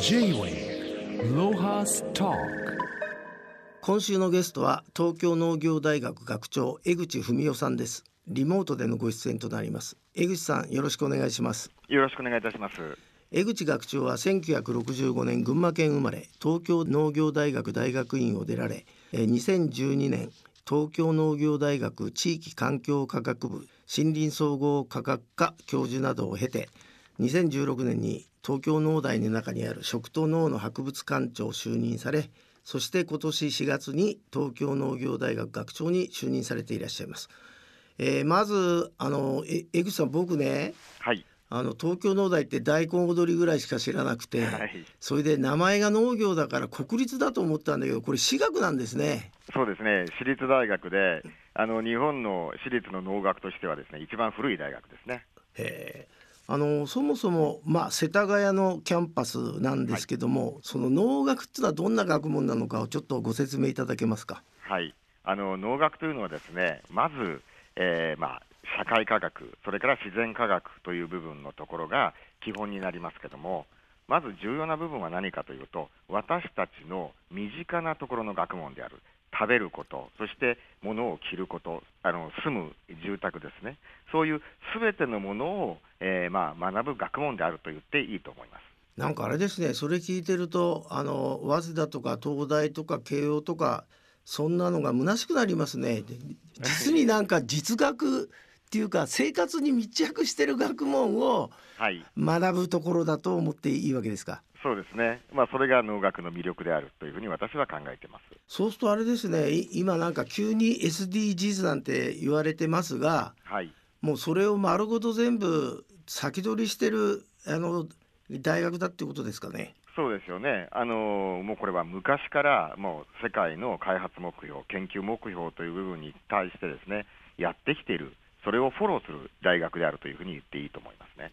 J-Way ロハスタ今週のゲストは東京農業大学学長江口文夫さんです。リモートでのご出演となります。江口さんよろしくお願いします。よろしくお願いいたします。江口学長は1965年群馬県生まれ東京農業大学大学院を出られえー2012年東京農業大学地域環境科学部森林総合科学科教授などを経て2016年に東京農大の中にある食と農の博物館長を就任されそして今年4月に東京農業大学学長に就任されていらっしゃいます。えーまずあのえ江口さん僕ねはい。あの東京農大って大根踊りぐらいしか知らなくて、はい。それで名前が農業だから国立だと思ったんだけどこれ私学なんですね。そうですね。私立大学で、あの日本の私立の農学としてはですね、一番古い大学ですね。へーあのそもそも、まあ、世田谷のキャンパスなんですけども、その農学っていうのはどんな学問なのかをちょっとご説明いただけますか？はい。あの農学というのはですね、まず、えーまあ社会科学、それから自然科学という部分のところが基本になりますけども、まず重要な部分は何かというと、私たちの身近なところの学問である。食べること、そして物を着ること、あの住む住宅ですね、そういうすべてのものを、えーまあ、学ぶ学問であると言っていいと思います。なんかあれですねそれ聞いてるとあの早稲田とか東大とか慶応とかそんなのが虚しくなりますね。実になんか実学っていうか生活に密着してる学問をはい、学ぶところだと思っていいわけですか？そうですね、まあ、それが農学の魅力であるというふうに私は考えています。そうするとあれですねい今なんか急に SDGs なんて言われてますがはい、もうそれを丸ごと全部先取りしてるあの大学だってことですかね？そうですよね、あのもうこれは昔からもう世界の開発目標、研究目標という部分に対してですねやってきている、それをフォローする大学であるというふうに言っていいと思いますね。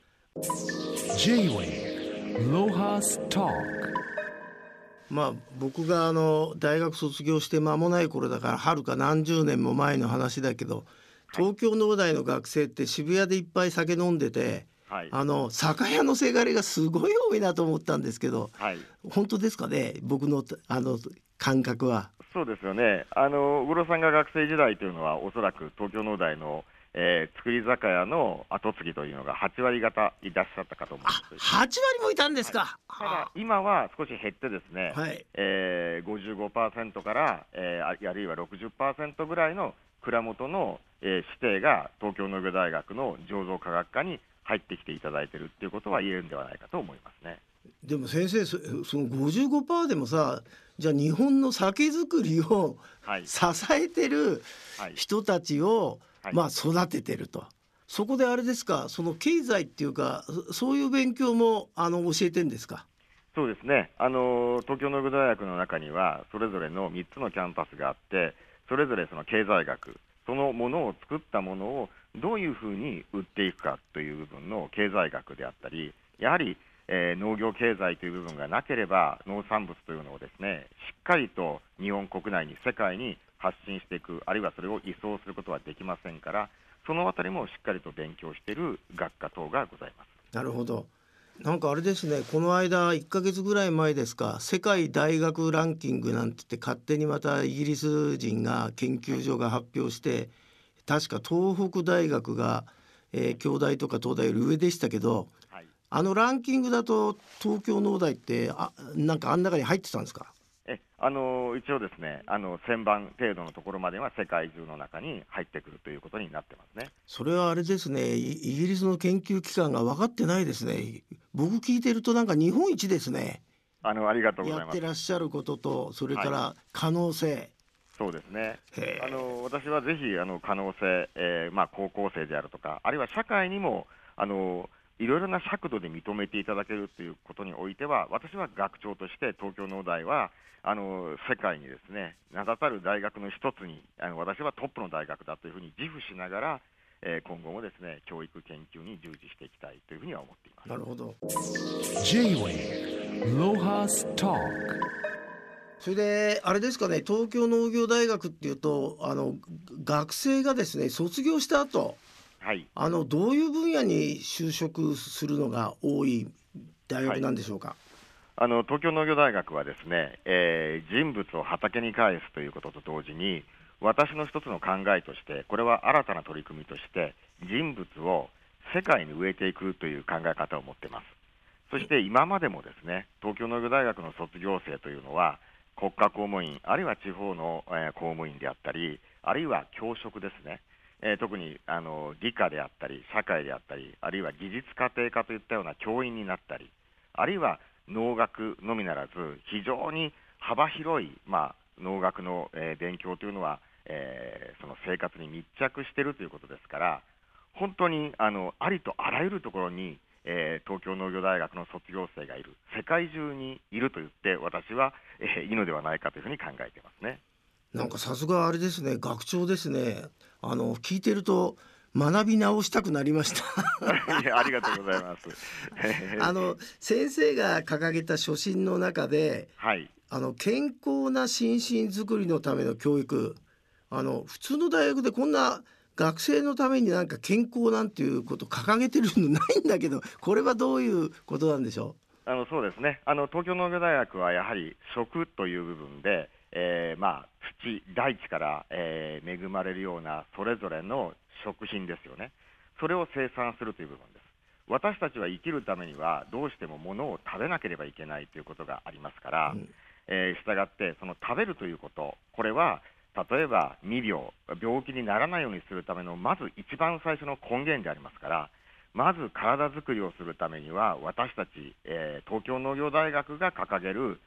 まあ僕があの大学卒業して間もない頃だからはるか何十年も前の話だけど東京農大の学生って渋谷でいっぱい酒飲んでてはい、あの酒屋のせがれがすごい多いなと思ったんですけどはい。本当ですかね僕のあの感覚は？そうですよね、あの小黒さんが学生時代というのは、おそらく東京農大の、えー作り酒屋の後継ぎというのが8割方いらっしゃったかと思あうんです。8割もいたんですか。ただ、今は少し減ってですね、はいえー、55%から、えーああるいは60%ぐらいの蔵元の、えー指定が東京農業大学の醸造科学科に入ってきていただいているということは言えるんではないかと思いますね。でも先生そその55%でもさじゃあ日本の酒造りをはい、支えてるはい、人たちを、はいまあ育ててると。そこであれですかその経済っていうかそそういう勉強もあの教えてんですか？そうですね、あの東京農業大学の中には、それぞれの3つのキャンパスがあって、それぞれその経済学、そのものを作ったものをどういうふうに売っていくかという部分の経済学であったり、やはり、えー農業経済という部分がなければ、農産物というのをですねしっかりと日本国内に、世界に発信していく、あるいはそれを移送することはできませんから、そのあたりもしっかりと勉強している学科等がございます。なるほど。なんかあれですねこの間1ヶ月ぐらい前ですか世界大学ランキングなんて言って勝手にまたイギリス人が研究所が発表して確か東北大学が、えー京大とか東大より上でしたけどはい。あのランキングだと東京農大ってあなんかあん中に入ってたんですか？えあの一応ですね、あの1000番程度のところまでは世界中の中に入ってくるということになってますね。それはあれですねイイギリスの研究機関が分かってないですね僕聞いてるとなんか日本一ですねあのありがとうござやっいます。てらっしゃることとそれから可能性、そうですね。あの私はぜひあの可能性、えーまあ高校生であるとか、あるいは社会にもあのいろいろな尺度で認めていただけるということにおいては、私は学長として東京農大はあの世界にですね名だたる大学の一つにあの私はトップの大学だというふうに自負しながら、えー今後もですね教育研究に従事していきたいというふうには思っています。なるほど J-Way Lohas Talk それであれですかね東京農業大学っていうとあの学生がですね卒業した後はい。あのどういう分野に就職するのが多い大学なんでしょうか、あの東京農業大学はですね、えー人物を畑に返すということと同時に、私の一つの考えとして、これは新たな取り組みとして、人物を世界に植えていくという考え方を持っています。そして今までもですね、東京農業大学の卒業生というのは、国家公務員、あるいは地方の、えー公務員であったり、あるいは教職ですね、えー特にあの理科であったり、社会であったり、あるいは技術家庭科といったような教員になったり、あるいは農学のみならず、非常に幅広い、まあ、農学の、えー勉強というのは、えーその生活に密着しているということですから、本当にあのありとあらゆるところに、えー東京農業大学の卒業生がいる、世界中にいると言って、私は、えーいいのではないかというふうに考えていますね。なんかさすがあれですね学長ですね。あの聞いてると学び直したくなりました。ありがとうございます。あの先生が掲げた初心の中ではい、あの健康な心身づくりのための教育あの普通の大学でこんな学生のためになんか健康なんていうこと掲げてるのないんだけどこれはどういうことなんでしょあのそうですね。あの東京農業大学はやはり食という部分で、えーまあ、土、大地から、えー恵まれるようなそれぞれの食品ですよね、それを生産するという部分です。私たちは生きるためにはどうしても物を食べなければいけないということがありますから、うんえーしたがってその食べるということこれは例えば未病病気にならないようにするためのまず一番最初の根源でありますからまず体づくりをするためには私たち、えー東京農業大学が掲げる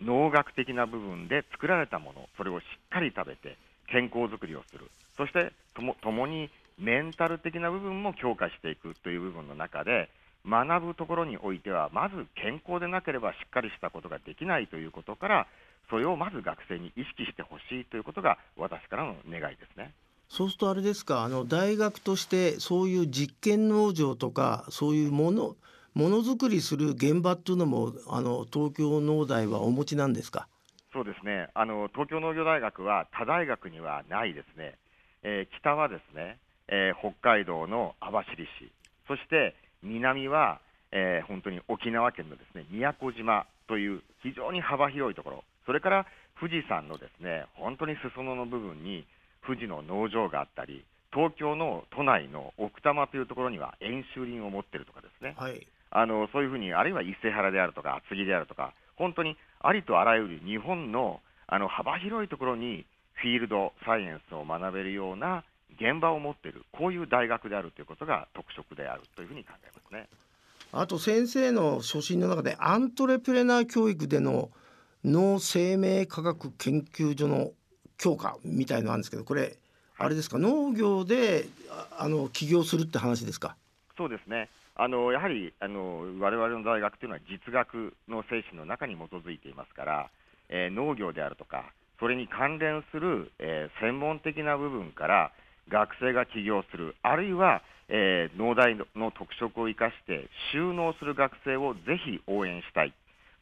農学的な部分で作られたものそれをしっかり食べて健康づくりをするそしてともともにメンタル的な部分も強化していくという部分の中で学ぶところにおいてはまず健康でなければしっかりしたことができないということからそれをまず学生に意識してほしいということが私からの願いですね。そうするとあれですかあの大学としてそういう実験農場とかそういうものものづくりする現場っていうのもあの東京農大はお持ちなんですか？そうですね。あの東京農業大学は他大学にはないですね、えー北はですね、えー北海道の網走市、そして南は、えー本当に沖縄県のですね宮古島という非常に幅広いところ、それから富士山のですね本当に裾野の部分に富士の農場があったり、東京の都内の奥多摩というところには演習林を持っているとかですね、はいあのそういうふうに、あるいは伊勢原であるとか、厚木であるとか、本当にありとあらゆる日本のあの幅広いところにフィールドサイエンスを学べるような現場を持っている、こういう大学であるということが特色であるというふうに考えますね。あと先生の初心の中でアントレプレナー教育での脳生命科学研究所の強化みたいのあるんですけどこれあれですか？農業でああの起業するって話ですか？そうですね。あのやはりあの我々の大学というのは実学の精神の中に基づいていますから、えー農業であるとか、それに関連する、えー専門的な部分から学生が起業する、あるいは、えー農大の特色を生かして収納する学生をぜひ応援したい、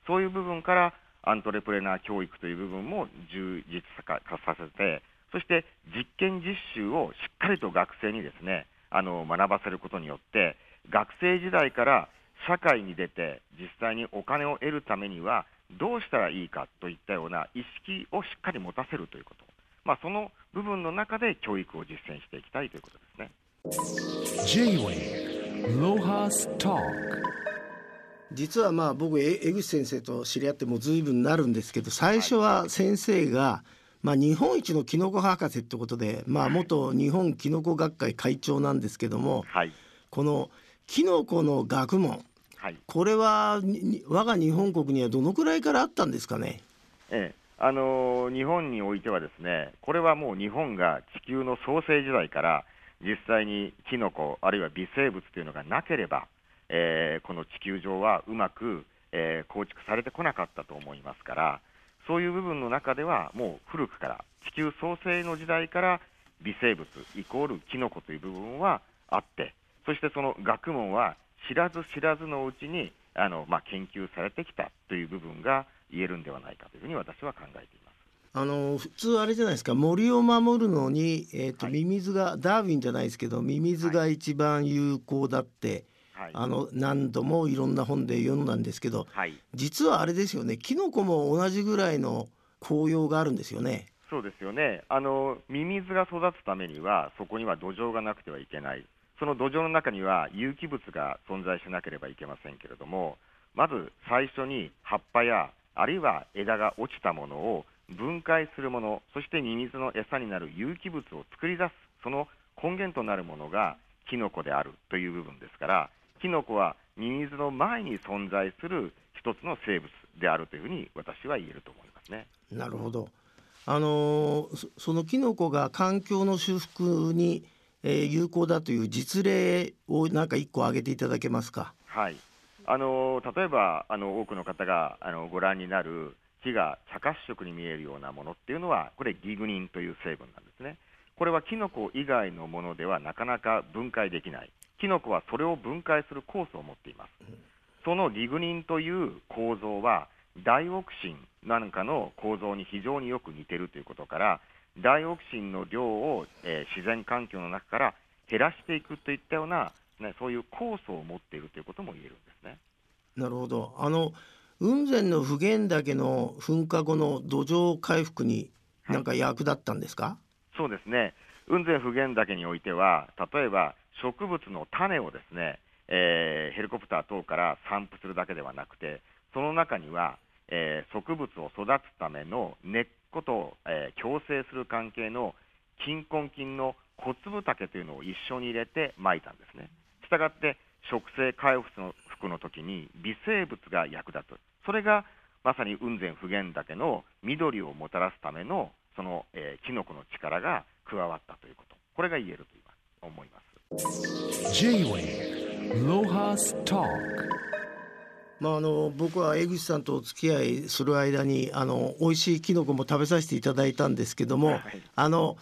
そういう部分からアントレプレナー教育という部分も充実化させて、そして実験実習をしっかりと学生にですねあの学ばせることによって、学生時代から社会に出て実際にお金を得るためにはどうしたらいいかといったような意識をしっかり持たせるということ、まあ、その部分の中で教育を実践していきたいということですね。J-Way Lohas Talk. 実はまあ僕え江口先生と知り合ってもう随分なるんですけど最初は先生が、まあ、日本一のキノコ博士ってことで、まあ、元日本キノコ学会会長なんですけどもはい、このキノコの学問。はい。これは我が日本国にはどのくらいからあったんですかね？ええ。あのー日本においてはですねこれはもう日本が地球の創生時代から実際にキノコあるいは微生物というのがなければ、えーこの地球上はうまく、えー構築されてこなかったと思いますからそういう部分の中ではもう古くから地球創生の時代から微生物イコールキノコという部分はあってそしてその学問は知らず知らずのうちにあの、まあ、研究されてきたという部分が言えるんではないかというふうに私は考えています。あの普通あれじゃないですか。森を守るのに、えーとはい。ミミズがダーウィンじゃないですけどミミズが一番有効だって、はい。あの何度もいろんな本で読んだんですけどはい、実はあれですよね。キノコも同じぐらいの紅葉があるんですよね。そうですよね。あの、ミミズが育つためには、そこには土壌がなくてはいけない、その土壌の中には有機物が存在しなければいけませんけれども、まず最初に葉っぱや、あるいは枝が落ちたものを分解するもの、そしてミミズの餌になる有機物を作り出す、その根源となるものがキノコであるという部分ですから、キノコはミミズの前に存在する一つの生物であるというふうに私は言えると思いますね。なるほど。あのそのキノコが環境の修復に、えー有効だという実例をなんか一個挙げていただけますか？はい、あの例えばあの多くの方があのご覧になる木が茶褐色に見えるようなものっていうのは、これ、ギグニンという成分なんですね。これはキノコ以外のものではなかなか分解できない、キノコはそれを分解する酵素を持っています。そのギグニンという構造は、ダイオクシンなんかの構造に非常によく似てるということから、ダイオクシンの量を、えー自然環境の中から減らしていくといったような、ね、そういう酵素を持っているということも言えるんですね。なるほど。あの雲仙の普賢岳の噴火後の土壌回復になんか役立ったんですか？そうですね、雲仙普賢岳においては、例えば植物の種をですね、えーヘリコプター等から散布するだけではなくて、その中には、えー植物を育つための根っこと、えー共生する関係の菌根菌の小粒竹というのを一緒に入れて撒いたんですね。したがって植生回復の服の時に微生物が役立つ、それがまさに雲仙普賢岳の緑をもたらすためのその、え、キノコの力が加わったということ、これが言えると思います。J-Wave Lohas Talk まああの僕は江口さんとお付き合いする間にあの美味しいキノコも食べさせていただいたんですけども、はい。あの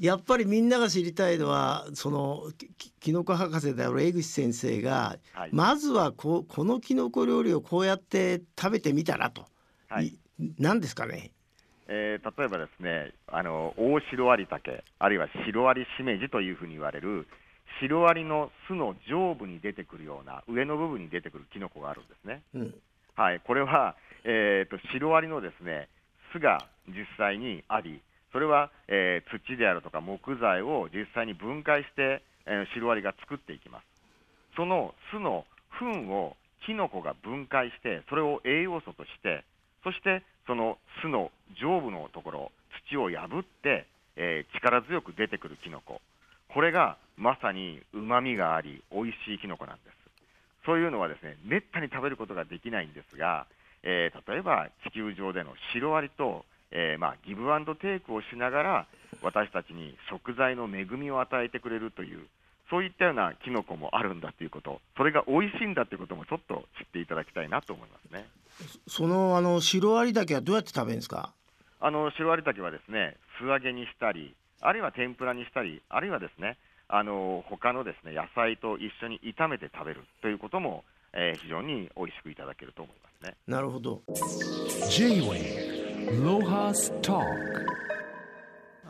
やっぱりみんなが知りたいのはそのきキノコ博士である江口先生が、はい。まずはこうこのキノコ料理をこうやって食べてみたらと、はい。い何ですかね？えー例えばですね、あの大シロアリタケ、あるいはシロアリシメジというふうに言われる、シロアリの巣の上部に出てくるような、上の部分に出てくるキノコがあるんですね。うんはい、これは、えー、とシロアリのですね巣が実際にあり、それは、えー土であるとか木材を実際に分解して、えーシロアリが作っていきます。その巣の糞をキノコが分解して、それを栄養素として、そしてその巣の上部のところ、土を破って、えー力強く出てくるキノコ、これがまさにうまみがあり、美味しいキノコなんです。そういうのはですね、めったに食べることができないんですが、えー例えば地球上でのシロアリと、えーまあ、ギブアンドテイクをしながら、私たちに食材の恵みを与えてくれるという、そういったようなキノコもあるんだということ、それが美味しいんだということもちょっと知っていただきたいなと思いますね。そのあのシロアリだけはどうやって食べるんですか？あのシロアリタケはですね素揚げにしたり、あるいは天ぷらにしたり、あるいはですねあの他のですね野菜と一緒に炒めて食べるということも、えー非常に美味しくいただけると思いますね。なるほど。J-Wave Lohas Talk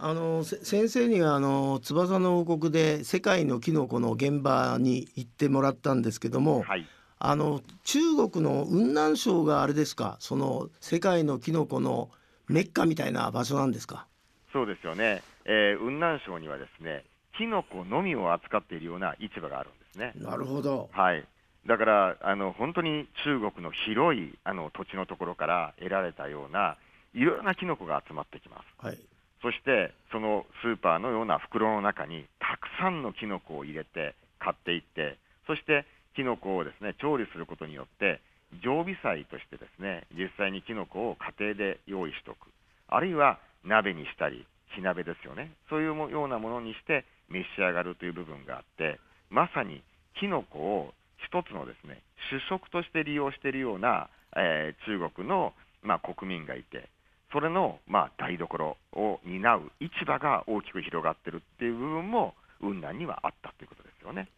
あのせ先生にはあの翼の王国で世界のキノコの現場に行ってもらったんですけども、はい、あの中国の雲南省があれですか？その世界のキノコのメッカみたいな場所なんですか？そうですよね、えー雲南省にはですねキノコのみを扱っているような市場があるんですね。なるほどはいだからあの本当に中国の広いあの土地のところから得られたようないろいろなキノコが集まってきます。はいそして、そのスーパーのような袋の中にたくさんのキノコを入れて買っていって、そしてキノコをですね調理することによって、常備菜としてですね実際にキノコを家庭で用意しておく、あるいは鍋にしたり、火鍋ですよね、そういうようなものにして召し上がるという部分があって、まさにキノコを一つのですね主食として利用しているような、えー中国の、まあ、国民がいて、それの、まあ、台所を担う市場が大きく広がってるっていう部分も雲南にはあったということですよね。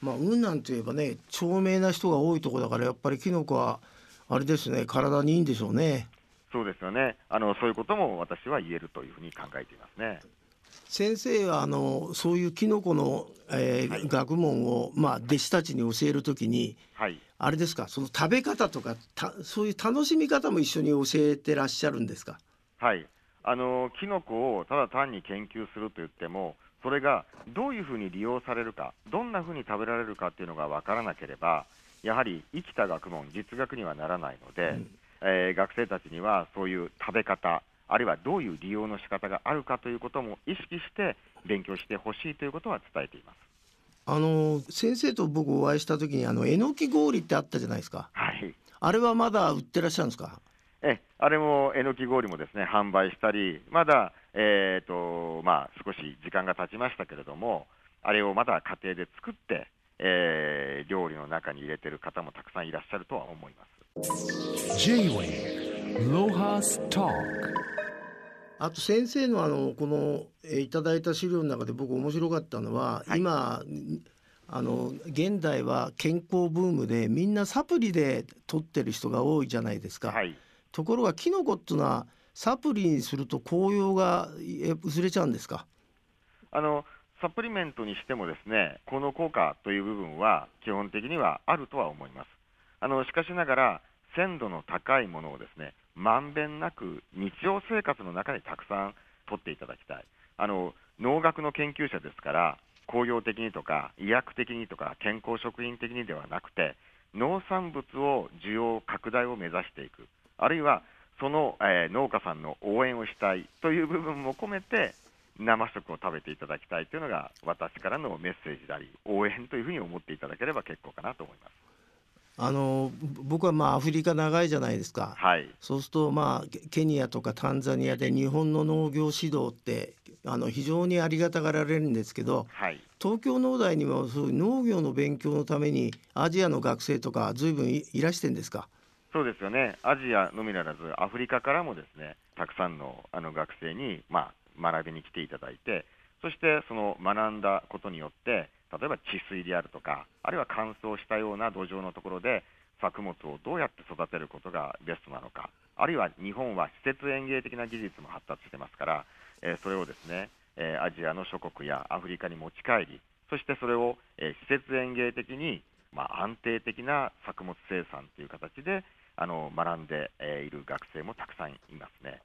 まあ雲南といえばね長命な人が多いところだからやっぱりキノコはあれですね体にいいんでしょうねそうですよね。あのそういうことも私は言えるというふうに考えていますね。先生はあのそういうキノコの、えーはい。学問を、まあ、弟子たちに教えるときにはい。あれですか？その食べ方とかたそういう楽しみ方も一緒に教えてらっしゃるんですか？はい、あのキノコをただ単に研究すると言っても、それがどういうふうに利用されるか、どんなふうに食べられるかっていうのが分からなければ、やはり生きた学問、実学にはならないので、えー学生たちにはそういう食べ方、あるいはどういう利用の仕方があるかということも意識して勉強してほしいということは伝えています。あの先生と僕お会いした時にあのえのき氷ってあったじゃないですか。はい。あれはまだ売ってらっしゃるんですか？えあれもえのき氷もですね販売したり、まだ、えーとまあ、少し時間が経ちましたけれども、あれをまだ家庭で作って、えー料理の中に入れてる方もたくさんいらっしゃるとは思います。J-Wave Lohas Talk あと先生のあのこのえーいただいた資料の中で僕面白かったのは、はい。今あの現代は健康ブームでみんなサプリで取ってる人が多いじゃないですか、はい、ところがキノコっていうのはサプリにすると紅葉がえ薄れちゃうんですか？あのサプリメントにしてもですねこの効果という部分は基本的にはあるとは思います。あのしかしながら鮮度の高いものをですねまんべんなく日常生活の中にたくさん取っていただきたい。あの農学の研究者ですから工業的にとか医薬的にとか健康食品的にではなくて農産物を需要拡大を目指していくあるいはその、えー農家さんの応援をしたいという部分も込めて生食を食べていただきたいというのが私からのメッセージであり応援というふうに思っていただければ結構かなと思います。あの僕はまあアフリカ長いじゃないですか、はい、そうするとまあケケニアとかタンザニアで日本の農業指導ってあの非常にありがたがられるんですけどはい、東京農大にもそういう農業の勉強のためにアジアの学生とか随分いいらしてんですか？そうですよね、アジアのみならず、アフリカからもですねたくさんのあの学生に、まあ、学びに来ていただいて、そしてその学んだことによって、例えば治水であるとか、あるいは乾燥したような土壌のところで、作物をどうやって育てることがベストなのか、あるいは日本は施設園芸的な技術も発達してますから、えそれをですね、えアジアの諸国やアフリカに持ち帰り、そしてそれを、え施設園芸的に、まあ、安定的な作物生産という形であの学んで、いる学生もたくさんいますね。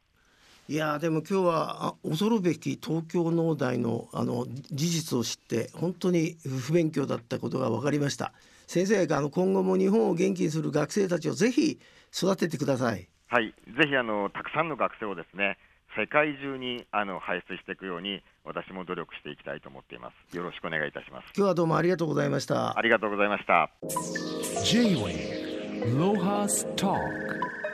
いやーでも今日はあ恐るべき東京農大のあの事実を知って本当に不勉強だったことが分かりました先生があの今後も日本を元気にする学生たちをぜひ育ててくださいはい、ぜひあのたくさんの学生をですね世界中にあの輩出していくように私も努力していきたいと思っています。よろしくお願いいたします。今日はどうもありがとうございましたありがとうございました。J-Wave Lohas Talk